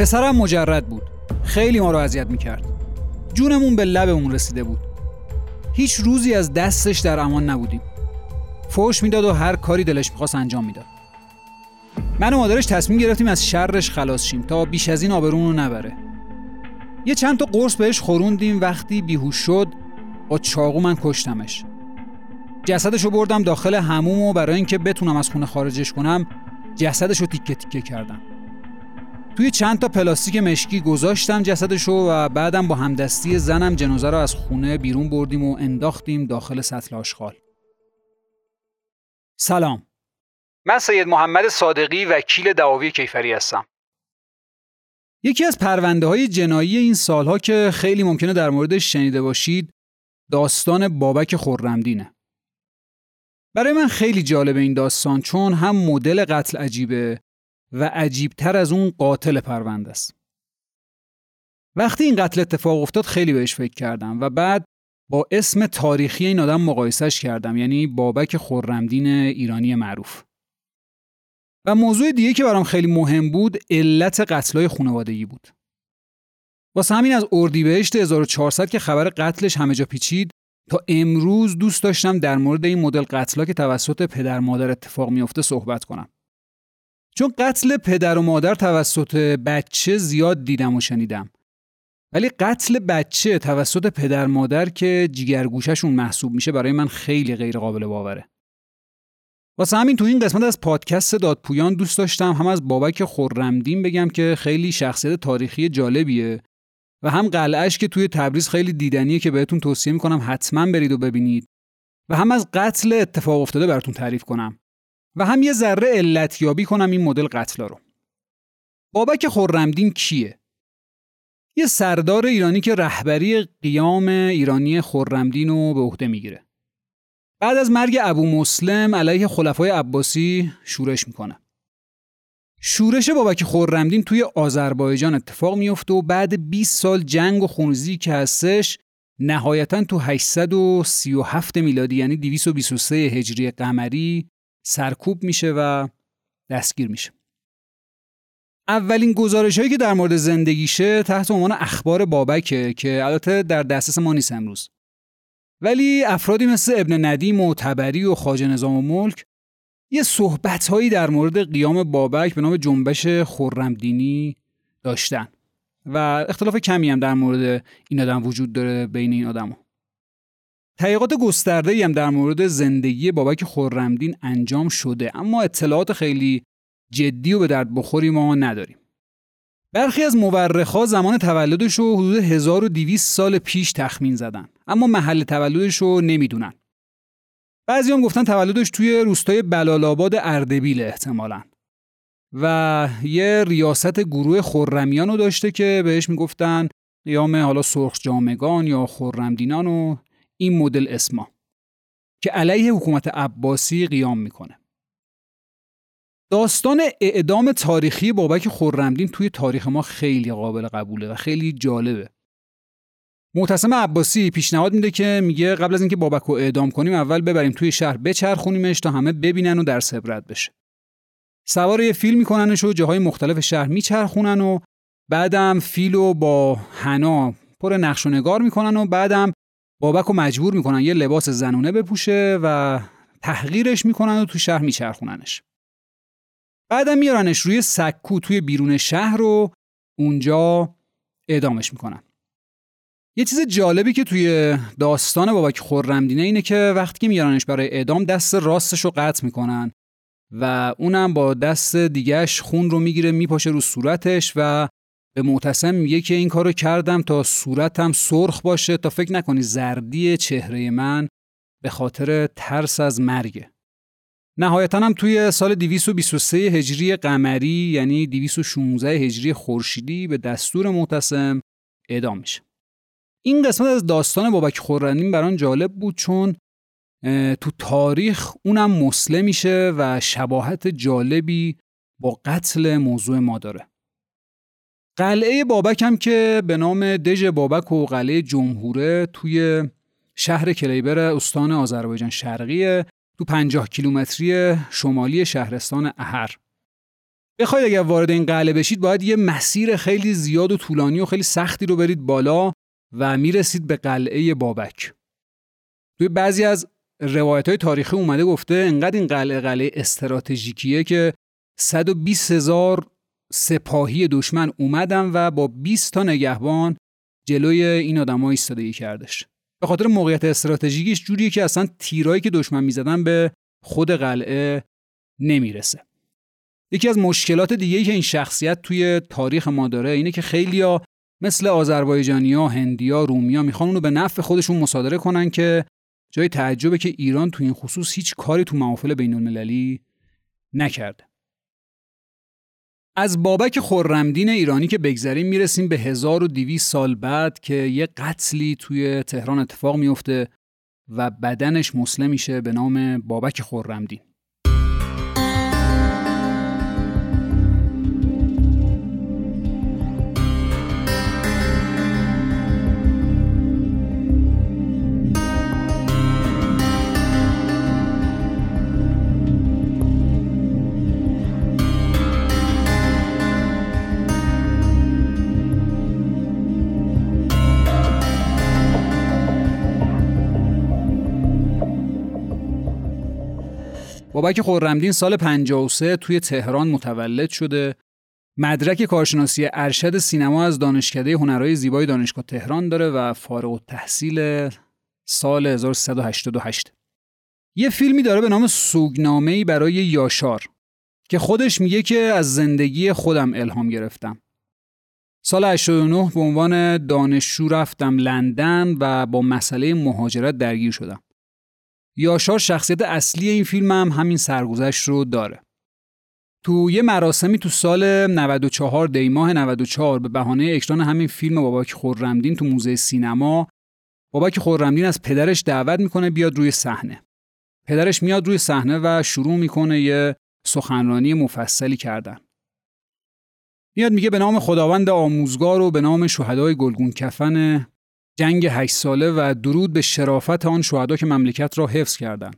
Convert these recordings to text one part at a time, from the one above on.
پسرم مجرد بود. خیلی ما رو اذیت می‌کرد. جونمون به لبمون رسیده بود. هیچ روزی از دستش در امان نبودیم. فوش می‌داد و هر کاری دلش می‌خواست انجام می‌داد. من و مادرش تصمیم گرفتیم از شرش خلاص شیم تا بیش از این آبرون رو نبره. یه چند تا قرص بهش خوروندیم. وقتی بیهوش شد با چاقو من کشتمش. جسدش رو بردم داخل هموم و برای اینکه بتونم از خونه خارجش کنم جسدش رو تیکه تیکه کردم. توی چند تا پلاستیک مشکی گذاشتم جسدش رو و بعدم با همدستی زنم جنازه رو از خونه بیرون بردیم و انداختیم داخل سطل آشغال. سلام. من سید محمد صادقی وکیل دعاوی کیفری هستم. یکی از پرونده های جنایی این سالها که خیلی ممکنه در موردش شنیده باشید داستان بابک خورمدینه برای من خیلی جالب این داستان چون هم مدل قتل عجیبه و عجیبتر از اون قاتل پرونده است. وقتی این قتل اتفاق افتاد خیلی بهش فکر کردم و بعد با اسم تاریخی این آدم مقایسش کردم یعنی بابک خورمدین ایرانی معروف. و موضوع دیگه که برام خیلی مهم بود علت قتلای خانوادگی بود. واسه همین از اردیبهشت 1400 که خبر قتلش همه جا پیچید تا امروز دوست داشتم در مورد این مدل قتلا که توسط پدر مادر اتفاق میافته صحبت کنم. چون قتل پدر و مادر توسط بچه زیاد دیدم و شنیدم. ولی قتل بچه توسط پدر مادر که جیگرگوششون محسوب میشه برای من خیلی غیر قابل باوره. واسه همین تو این قسمت از پادکست دادپویان دوست داشتم هم از بابک خورمدین بگم که خیلی شخصیت تاریخی جالبیه و هم قلعهش که توی تبریز خیلی دیدنیه که بهتون توصیه می‌کنم حتما برید و ببینید و هم از قتل اتفاق افتاده براتون تعریف کنم و هم یه ذره علتیابی کنم این مدل قتلا رو. بابک خورمدین کیه؟ یه سردار ایرانی که رهبری قیام ایرانی خورمدین رو به عهده می‌گیره. بعد از مرگ ابو مسلم علیه خلفای عباسی شورش می‌کنه. شورش بابک خورمدین توی آذربایجان اتفاق میفته و بعد 20 سال جنگ و خونریزی که هستش نهایتا تو 837 میلادی یعنی 223 هجری قمری سرکوب میشه و دستگیر میشه. اولین گزارش هایی که در مورد زندگیشه تحت عنوان اخبار بابکه که البته در دسترس ما نیست امروز. ولی افرادی مثل ابن ندیم و تبری و خاج نظام و ملک یه صحبت هایی در مورد قیام بابک به نام جنبش خورمدینی داشتن. و اختلاف کمی هم در مورد این آدم وجود داره بین این آدم ها. تحقیقات گسترده هم در مورد زندگی بابک خورمدین انجام شده اما اطلاعات خیلی جدی و به درد بخوری ما نداریم. برخی از مورخا زمان تولدش رو حدود 1200 سال پیش تخمین زدن اما محل تولدش رو نمی‌دونن. بعضی هم گفتن تولدش توی روستای بلالاباد اردبیل احتمالا و یه ریاست گروه خورمیان رو داشته که بهش می‌گفتن قیام حالا سرخ جامگان یا خورمدینان و این مدل اسما که علیه حکومت عباسی قیام می‌کنه. داستان اعدام تاریخی بابک خورمدین توی تاریخ ما خیلی قابل قبوله و خیلی جالبه. معتصم عباسی پیشنهاد میده که میگه قبل از اینکه بابک رو اعدام کنیم اول ببریم توی شهر بچرخونیمش تا همه ببینن و در عبرت بشه. سوار یه فیل میکننش و جاهای مختلف شهر میچرخونن و بعدم فیل رو با حنا پر نقش و نگار می‌کنن و بعدم بابک رو مجبور می‌کنن یه لباس زنونه بپوشه و تحقیرش می‌کنن و تو شهر میچرخوننش. بعدم میارنش روی سکو توی بیرون شهر رو اونجا اعدامش می‌کنن. یه چیز جالبی که توی داستان بابک خورمدینه اینه که وقتی که میارنش برای اعدام دست راستش رو قطع می‌کنن و اونم با دست دیگهش خون رو می‌گیره میپاشه رو صورتش و به معتصم میگه که این کارو کردم تا صورتم سرخ باشه تا فکر نکنی زردی چهره من به خاطر ترس از مرگه. نهایتا هم توی سال 223 هجری قمری یعنی 216 هجری خورشیدی به دستور معتصم اعدام میشه. این قسمت از داستان بابک خورندین بران جالب بود چون تو تاریخ اونم مسلم میشه و شباهت جالبی با قتل موضوع ما داره. قلعه بابک هم که به نام دژ بابک و قلعه جمهوره توی شهر کلیبر استان آذربایجان شرقیه تو 50 کیلومتری شمالی شهرستان اهر بخواید اگر وارد این قلعه بشید باید یه مسیر خیلی زیاد و طولانی و خیلی سختی رو برید بالا و می‌رسید به قلعه بابک. توی بعضی از روایت های تاریخی اومده گفته انقدر این قلعه قلعه استراتژیکیه که 120 هزار سپاهی دشمن اومدن و با 20 تا نگهبان جلوی این آدم‌ها ایستادگی کردش. به خاطر موقعیت استراتژیکیش جوریه که اصلا تیرایی که دشمن می‌زدن به خود قلعه نمی‌رسه. یکی از مشکلات دیگه که این شخصیت توی تاریخ ما داره اینه که خیلیا مثل آذربایجانیا، هندیا، رومیا می‌خوان اونو به نفع خودشون مصادره کنن که جای تعجبه که ایران تو این خصوص هیچ کاری تو محافل بین المللی نکرده. از بابک خرمدین ایرانی که بگذریم می‌رسیم به 1200 سال بعد که یه قتلی توی تهران اتفاق میفته و بدنش مسلم میشه به نام بابک خرمدین. بابک خورمدین سال 53 توی تهران متولد شده. مدرک کارشناسی ارشد سینما از دانشکده هنرهای زیبای دانشگاه تهران داره و فارغ التحصیل سال 1388 یه فیلمی داره به نام سوگنامه‌ای برای یاشار که خودش میگه که از زندگی خودم الهام گرفتم. سال 89 به عنوان دانشجو رفتم لندن و با مسئله مهاجرت درگیر شدم. یاشار شخصیت اصلی این فیلم هم همین سرگذشت رو داره. تو یه مراسمی تو سال 94 دی ماه 94 به بهانه اکران همین فیلم بابک خورمدین تو موزه سینما بابک خورمدین از پدرش دعوت می‌کنه بیاد روی صحنه. پدرش میاد روی صحنه و شروع می‌کنه یه سخنرانی مفصلی کردن. میاد میگه به نام خداوند آموزگار و به نام شهدای گلگون کفن جنگ هشت ساله و درود به شرافت آن شهدا که مملکت را حفظ کردند.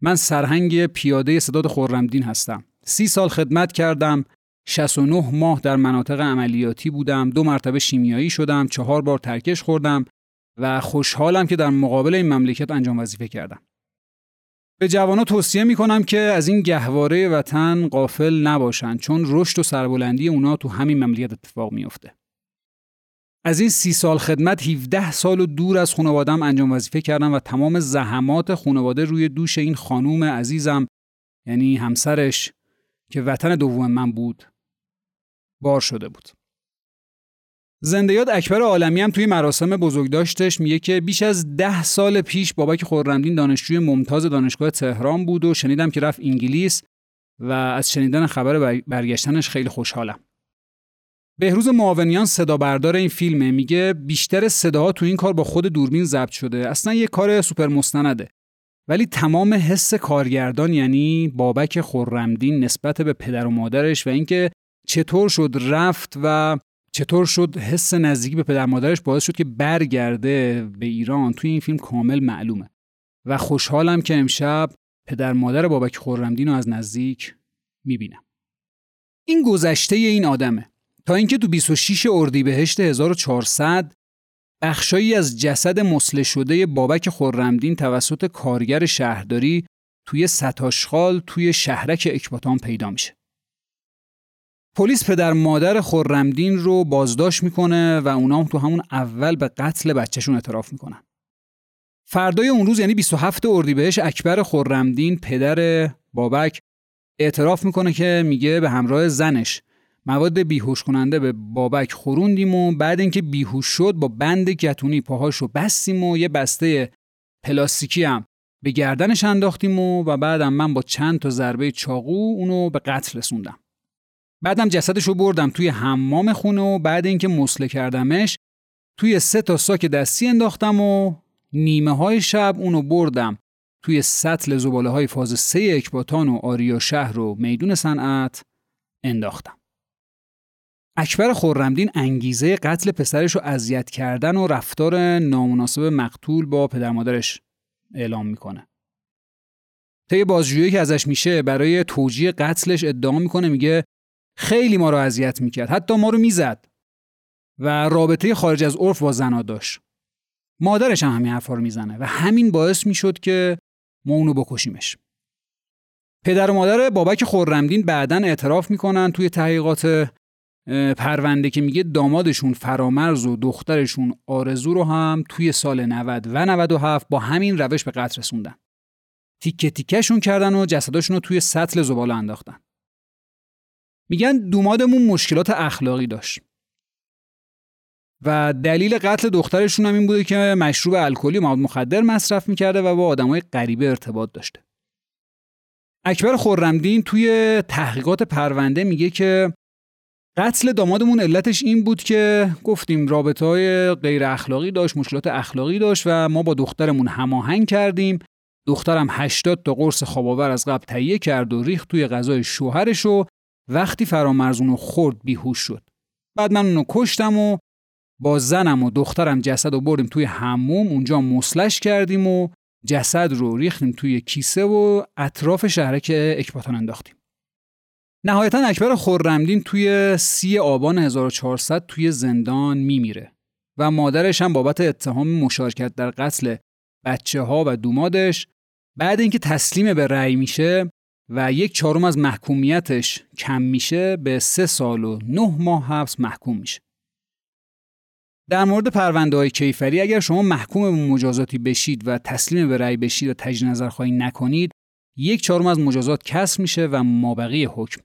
من سرهنگ پیاده صداد خورمدین هستم. سی سال خدمت کردم. 69 ماه در مناطق عملیاتی بودم. دو مرتبه شیمیایی شدم. چهار بار ترکش خوردم و خوشحالم که در مقابل این مملکت انجام وظیفه کردم. به جوانان توصیه می کنم که از این گهواره وطن قافل نباشند چون رشد و سربلندی اونا تو همین مملکت اتفاق میافته. از این سی سال خدمت 17 سال و دور از خانوادم انجام وظیفه کردم و تمام زحمات خانواده روی دوش این خانوم عزیزم یعنی همسرش که وطن دوم من بود بار شده بود. زندیات اکبر عالمی هم توی مراسم بزرگداشتش میگه که بیش از ده سال پیش بابک خورمدین دانشجوی ممتاز دانشگاه تهران بود و شنیدم که رفت انگلیس و از شنیدن خبر برگشتنش خیلی خوشحالم. بهروز معاونیان صدا بردار این فیلمه. میگه بیشتر صداها تو این کار با خود دوربین ضبط شده. اصلا یه کار سوپر مستنده ولی تمام حس کارگردان یعنی بابک خورمدین نسبت به پدر و مادرش و اینکه چطور شد رفت و چطور شد حس نزدیکی به پدر مادرش باعث شد که برگرده به ایران توی این فیلم کامل معلومه. و خوشحالم که امشب پدر مادر بابک خورمدین رو از نزدیک می‌بینم. این گذشته این آدمه. تا اینکه تو 26 اردیبهشت 1400 بخشایی از جسد مسله شده بابک خورمدین توسط کارگر شهرداری توی ستاشخال توی شهرک اکباتان پیدا میشه. پلیس پدر مادر خورمدین رو بازداشت می‌کنه و اونا هم تو همون اول به قتل بچهشون اعتراف می‌کنن. فردای اون روز یعنی 27 اردیبهشت اکبر خورمدین پدر بابک اعتراف می‌کنه که میگه به همراه زنش مواد بیهوش کننده به بابک خوروندیم و بعد اینکه بیهوش شد با بند گتونی پاهاشو بستیم و یه بسته پلاستیکی هم به گردنش انداختیم و, و بعدم من با چند تا ضربه چاقو اونو به قتل رسوندم. بعدم جسدش رو بردم توی حمام خونه و بعد اینکه مسله کردمش توی سه تا ساک دستی انداختم و نیمه های شب اونو بردم توی سطل زباله های فاز سه اکباتان و آریا شهر و میدون صنعت انداختم. اکبر خورمدین انگیزه قتل پسرش رو اذیت کردن و رفتار نامناسب مقتول با پدر مادرش اعلام می‌کنه. طی بازجویی که ازش میشه برای توجیه قتلش ادعا می‌کنه میگه خیلی ما رو اذیت می‌کرد حتی ما رو می‌زد. و رابطه خارج از عرف با زنا داشت. مادرش هم همین حرفا می‌زنه و همین باعث می‌شد که ما اونو بکشیمش. پدر و مادر بابک خورمدین بعدا اعتراف می‌کنن توی تحقیقات پرونده که میگه دامادشون فرامرز و دخترشون آرزو رو هم توی سال 90 و 97 با همین روش به قتل رسوندن. تیکه تیکهشون کردن و جسداشون رو توی سطل زباله انداختن. میگن دومادمون مشکلات اخلاقی داشت. و دلیل قتل دخترشون هم این بوده که مشروب الکلی مواد مخدر مصرف می‌کرده و با آدمای غریبه ارتباط داشته. اکبر خورمدین توی تحقیقات پرونده میگه که قتل دامادمون علتش این بود که گفتیم رابطه های غیر اخلاقی داشت مشکلات اخلاقی داشت و ما با دخترمون هماهنگ کردیم. دخترم 80 تا قرص خواباور از قبل تهیه کرد و ریخت توی غذای شوهرش و وقتی فرامرزونو خورد بیهوش شد. بعد من اونو کشتم و با زنم و دخترم جسد رو بردیم توی حموم اونجا مسلش کردیم و جسد رو ریختیم توی کیسه و اطراف شهرک اکباتان انداختیم. نهایتا اکبر خورمدین توی سی آبان 1400 توی زندان میمیره و مادرش هم بابت اتهام مشارکت در قتل بچه ها و دومادش بعد اینکه تسلیم به رأی میشه و یک چهارم از محکومیتش کم میشه به سه سال و نه ماه حبس محکوم میشه. در مورد پرونده های کیفری اگر شما محکوم به مجازاتی بشید و تسلیم به رأی بشید و تجدید نظر خواهی نکنید یک چهارم از مجازات کسر میشه و مابقی حکم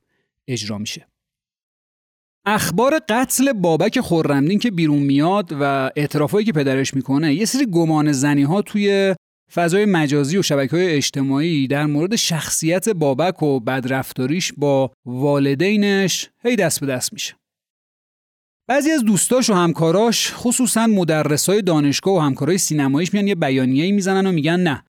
اجرا میشه. اخبار قتل بابک خورمدین که بیرون میاد و اعترافایی که پدرش می‌کنه یه سری گمان زنی ها توی فضای مجازی و شبکه های اجتماعی در مورد شخصیت بابک و بدرفتاریش با والدینش هی دست به دست میشه. بعضی از دوستاش و همکاراش خصوصا مدرسای دانشگاه و همکارای سینماییش میان یه بیانیه‌ای می‌زنن و میگن نه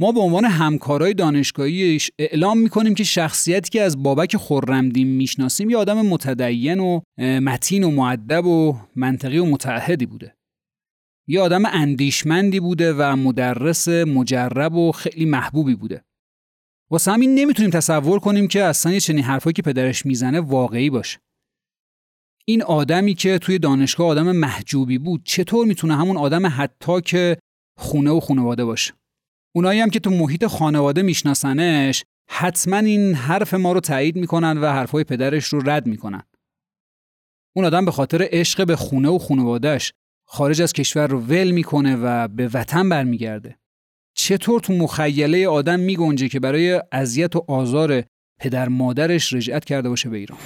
ما به عنوان همکارای دانشگاهیش اعلام می‌کنیم که شخصیتی که از بابک خورمدین می‌شناسیم یه آدم متدین و متین و معدب و منطقی و متعهدی بوده. یه آدم اندیشمندی بوده و مدرس مجرب و خیلی محبوبی بوده. واسه همین نمی‌تونیم تصور کنیم که اصلا یه چنین حرفایی که پدرش می‌زنه واقعی باشه. این آدمی که توی دانشگاه آدم محجوبی بود چطور می‌تونه همون آدم حتی که خونه و خانواده باشه؟ اونایی هم که تو محیط خانواده میشناسنش حتما این حرف ما رو تایید می‌کنن و حرفهای پدرش رو رد می‌کنن. اون آدم به خاطر عشق به خونه و خانوادهش خارج از کشور رو ول می‌کنه و به وطن برمیگرده. چطور تو مخیله آدم میگنجه که برای اذیت و آزار پدر مادرش رجعت کرده باشه به ایران؟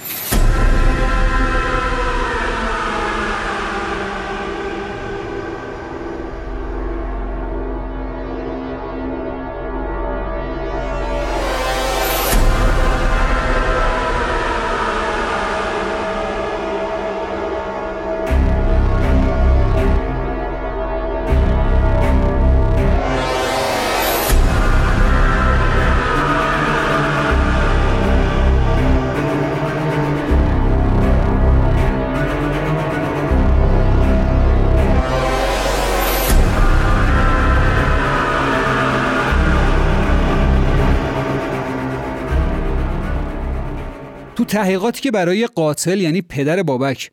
تحقیقاتی که برای قاتل یعنی پدر بابک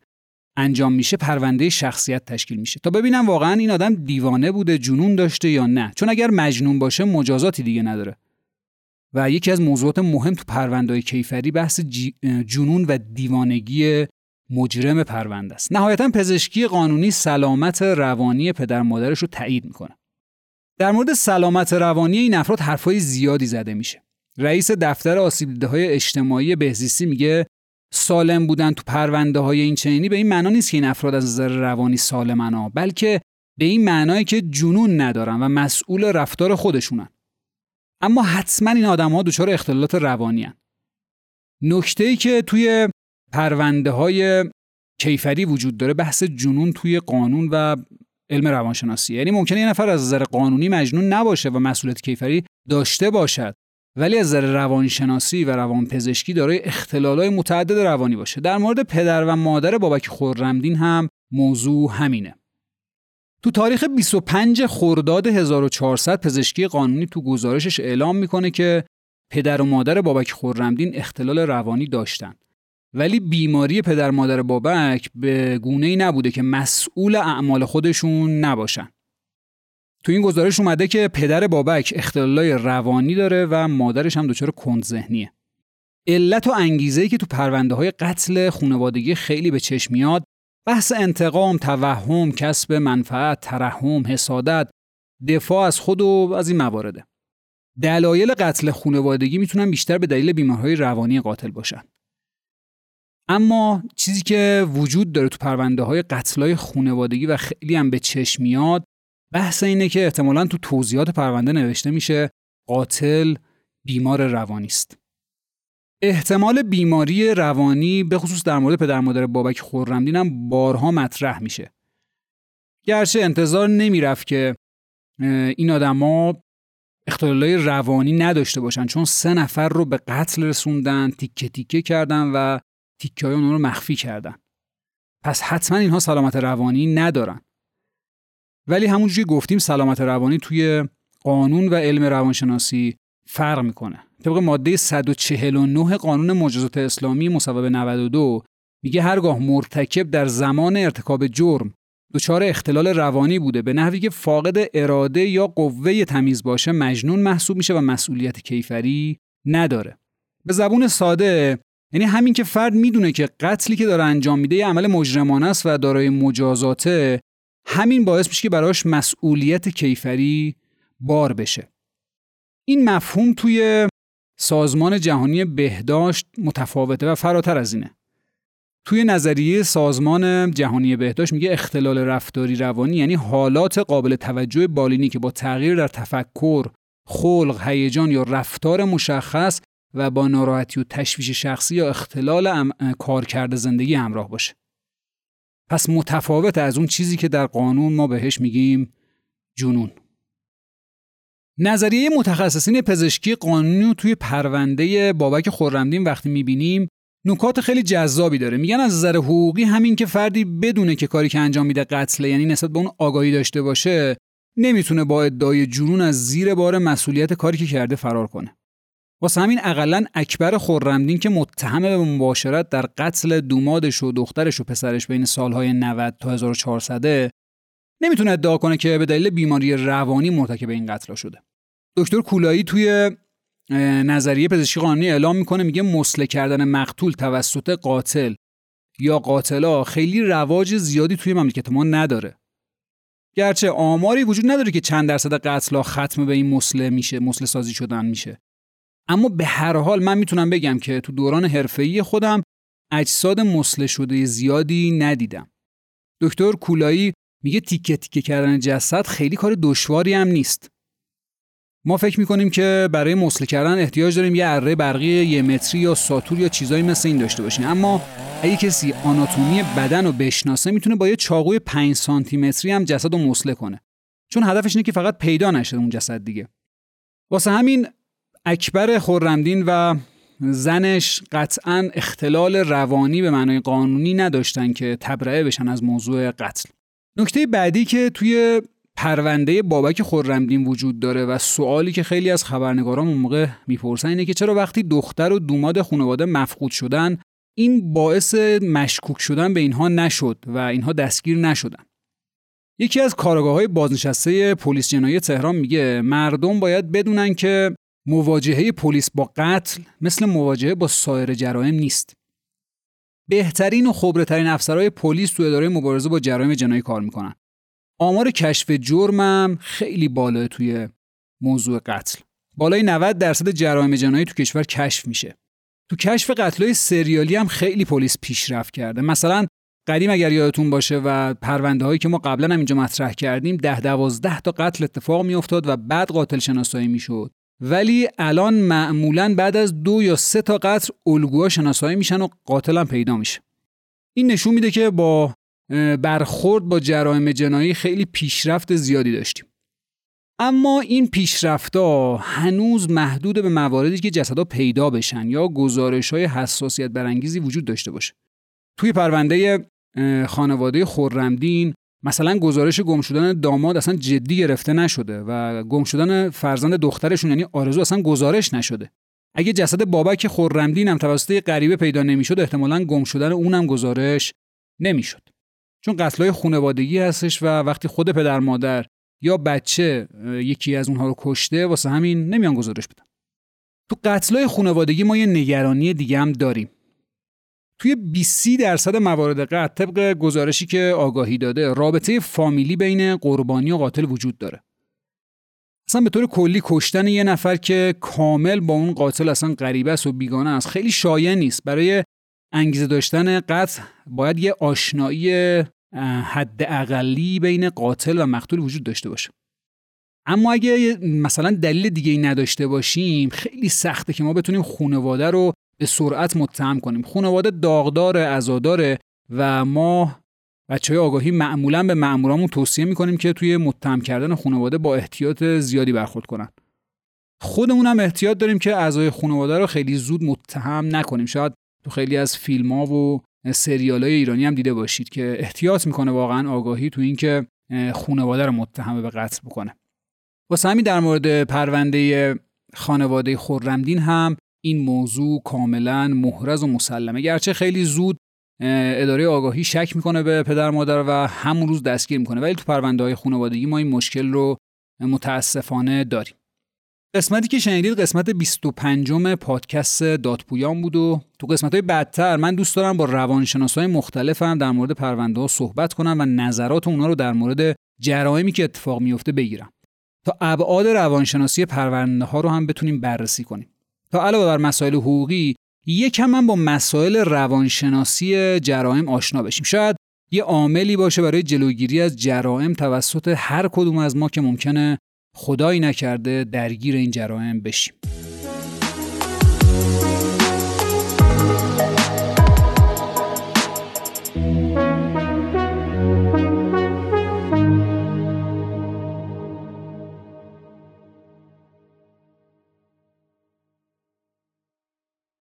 انجام میشه پرونده شخصیت تشکیل میشه. تا ببینم واقعا این آدم دیوانه بوده جنون داشته یا نه. چون اگر مجنون باشه مجازاتی دیگه نداره. و یکی از موضوعات مهم تو پرونده کیفری بحث جنون و دیوانگی مجرم پرونده است. نهایتا پزشکی قانونی سلامت روانی پدر مادرش رو تایید می‌کنه. در مورد سلامت روانی این افراد حرفای زیادی زده میشه. رئیس دفتر آسیب های اجتماعی بهزیستی میگه سالم بودن تو پرونده های این چنینی به این معنا نیست که این افراد از نظر روانی سالمن بلکه به این معنایی که جنون ندارن و مسئول رفتار خودشونن. اما حتما این آدم ها دچار اختلالات روانی هن. نکته ای که توی پرونده های کیفری وجود داره بحث جنون توی قانون و علم روانشناسی. یعنی ممکنه یه نفر از نظر قانونی مجنون نباشه و مسئولیت کیفری داشته باشد. ولی از نظر روانشناسی و روانپزشکی دارای اختلالای متعدد روانی باشه. در مورد پدر و مادر بابک خورمدین هم موضوع همینه. تو تاریخ 25 خرداد 1400 پزشکی قانونی تو گزارشش اعلام می‌کنه که پدر و مادر بابک خورمدین اختلال روانی داشتن. ولی بیماری پدر مادر بابک به گونه ای نبوده که مسئول اعمال خودشون نباشن. تو این گزارش اومده که پدر بابک اختلالای روانی داره و مادرش هم دچار کند ذهنیه. علت و انگیزه‌ای که تو پرونده های قتل خانوادگی خیلی به چشم میاد بحث انتقام، توهم، کسب منفعت، ترحم، حسادت، دفاع از خود و از این موارده. دلایل قتل خانوادگی می‌تونن بیشتر به دلیل بیمارهای روانی قاتل باشن. اما چیزی که وجود داره تو پرونده های قتل های خانوادگی و خیلی هم به چشم میاد بحث اینه که احتمالا تو توضیحات پرونده نوشته میشه قاتل بیمار روانی است. احتمال بیماری روانی به خصوص در مورد پدر مادر بابک خورمدین هم بارها مطرح میشه. گرچه انتظار نمی‌رفت که این آدما اختلالای روانی نداشته باشن چون سه نفر رو به قتل رسوندن تیکه تیکه کردن و تیکه های رو مخفی کردن. پس حتما اینها سلامت روانی ندارن. ولی همونجوری گفتیم سلامت روانی توی قانون و علم روانشناسی فرق می‌کنه. طبق ماده 149 قانون مجازات اسلامی مصوبه 92 میگه هرگاه مرتکب در زمان ارتکاب جرم دچار اختلال روانی بوده به نحوی که فاقد اراده یا قوه تمیز باشه مجنون محسوب میشه و مسئولیت کیفری نداره به زبون ساده یعنی همین که فرد می‌دونه که قتلی که داره انجام میده یه عمل مجرمانه است و دارای مجازاته همین باعث میشه که براش مسئولیت کیفری بار بشه این مفهوم توی سازمان جهانی بهداشت متفاوته و فراتر از اینه توی نظریه سازمان جهانی بهداشت میگه اختلال رفتاری روانی یعنی حالات قابل توجه بالینی که با تغییر در تفکر، خلق، هیجان یا رفتار مشخص و با ناراحتی و تشویش شخصی یا اختلال کارکرد زندگی همراه باشه. پس متفاوت از اون چیزی که در قانون ما بهش میگیم جنون. نظریه متخصصین پزشکی قانونی توی پرونده بابک خورمدین وقتی می‌بینیم نکات خیلی جذابی داره میگن از نظر حقوقی همین که فردی بدونه که کاری که انجام میده قتله یعنی نسبت به اون آگاهی داشته باشه نمی‌تونه با ادعای جنون از زیر بار مسئولیت کاری که کرده فرار کنه واسه همین اقلا اکبر خورمدین که متهم به مباشرت در قتل دومادش و دخترش و پسرش بین سالهای 90 تا 1400 نمی‌تونه ادعا کنه که به دلیل بیماری روانی مرتکب این قتل شده. دکتر کولایی توی نظریه پزشکی قانونی اعلام می‌کنه میگه مسله کردن مقتول توسط قاتل یا قاتلا خیلی رواج زیادی توی مملکت ما نداره. گرچه آماری وجود نداره که چند درصد قتلا ختم به این مسله میشه مسله سازی شدن میشه. اما به هر حال من می‌تونم بگم که تو دوران حرفه‌ای خودم اجساد مسله شده زیادی ندیدم. دکتر کولایی میگه تیکه تیکه کردن جسد خیلی کار دشواری هم نیست. ما فکر می‌کنیم که برای مسله کردن احتیاج داریم یه اره برقی یه متری یا ساتور یا چیزایی مثل این داشته باشیم. اما اگه کسی آناتومی بدن رو بشناسه می‌تونه با یه چاقوی 5 سانتی متری هم جسد رو مسله کنه. چون هدفش اینه که فقط پیدا نشه اون جسد دیگه. واسه همین اکبر خورمدین و زنش قطعا اختلال روانی به معنای قانونی نداشتن که تبرئه بشن از موضوع قتل. نکته بعدی که توی پرونده بابک خورمدین وجود داره و سوالی که خیلی از خبرنگاران اون موقع می‌پرسن اینه که چرا وقتی دختر و دوماد خانواده مفقود شدن این باعث مشکوک شدن به اینها نشد و اینها دستگیر نشدن؟ یکی از کارگاه های بازنشسته پلیس جنایی تهران میگه مردم باید بدونن که مواجهه پلیس با قتل مثل مواجهه با سایر جرایم نیست. بهترین و خبرترین افسرهای پلیس تو اداره مبارزه با جرایم جنایی کار می‌کنن. آمار کشف جرمم خیلی بالا توی موضوع قتل. بالای 90 درصد جرایم جنایی تو کشور کشف میشه. تو کشف قتلای سریالی هم خیلی پلیس پیشرفت کرده. مثلا قدیم اگر یادتون باشه و پرونده هایی که ما قبلا هم اینجا مطرح کردیم ده دوازده تا قتل اتفاق میافتاد و بعد قاتل شناسایی می‌شد. ولی الان معمولا بعد از دو یا سه تا قتل الگوها شناسایی میشن و قاتل هم پیدا میشه. این نشون میده که با برخورد با جرایم جنایی خیلی پیشرفت زیادی داشتیم. اما این پیشرفتها هنوز محدود به مواردی که جسدها پیدا بشن یا گزارش های حساسیت برانگیزی وجود داشته باشه. توی پرونده خانواده خورمدین مثلا گزارش گم شدن داماد اصلا جدی گرفته نشده و گم شدن فرزند دخترشون یعنی آرزو اصلا گزارش نشده. اگه جسد بابک خرمدین هم توسط غریبه پیدا نمی‌شد احتمالا گم شدن اونم گزارش نمی‌شد. چون قتلای خانوادگی هستش و وقتی خود پدر مادر یا بچه یکی از اونها رو کشته واسه همین نمیان گزارش بدن. تو قتلای خانوادگی ما یه نگرانی دیگه هم داریم. توی 20 درصد موارد قتل طبق گزارشی که آگاهی داده رابطه فامیلی بین قربانی و قاتل وجود داره. اصلا به طور کلی کشتن یه نفر که کامل با اون قاتل اصلا غریبه است و بیگانه است خیلی شایع نیست. برای انگیزه داشتن قتل باید یه آشنایی حد اقلی بین قاتل و مقتول وجود داشته باشه. اما اگه مثلا دلیل دیگه ای نداشته باشیم خیلی سخته که ما بتونیم خانواده رو به سرعت متهم کنیم. خانواده داغدار ازاداره و ما بچه آگاهی معمولا به مامورامون توصیه می‌کنیم که توی متهم کردن خانواده با احتیاط زیادی برخورد کنن. خودمون هم احتیاط داریم که اعضای خانواده رو خیلی زود متهم نکنیم. شاید تو خیلی از فیلم ها و سریال های ایرانی هم دیده باشید که احتیاط می‌کنه واقعا آگاهی تو اینکه خانواده رو متهم به قتل بکنه. واسه همین در مورد پرونده خانواده خورمدین هم این موضوع کاملا محرز و مسلمه. گرچه خیلی زود اداره آگاهی شک می‌کنه به پدر مادر و همون روز دستگیر می‌کنه. ولی تو پرونده های خانوادگی ما این مشکل رو متاسفانه داریم. قسمتی که شنیدید قسمت 25 پادکست دادپویان بود و تو قسمت های بعدتر من دوست دارم با روانشناس های مختلف هم در مورد پرونده ها صحبت کنم و نظرات اونا رو در مورد جرائمی که اتفاق میفته بگیرم. تا ابعاد روانشناسی پرونده ها رو هم بتونیم بررسی کنیم. تا علاوه بر مسائل حقوقی یکم من با مسائل روانشناسی جرائم آشنا بشیم. شاید یه عاملی باشه برای جلوگیری از جرائم توسط هر کدوم از ما که ممکنه خدایی نکرده درگیر این جرائم بشیم.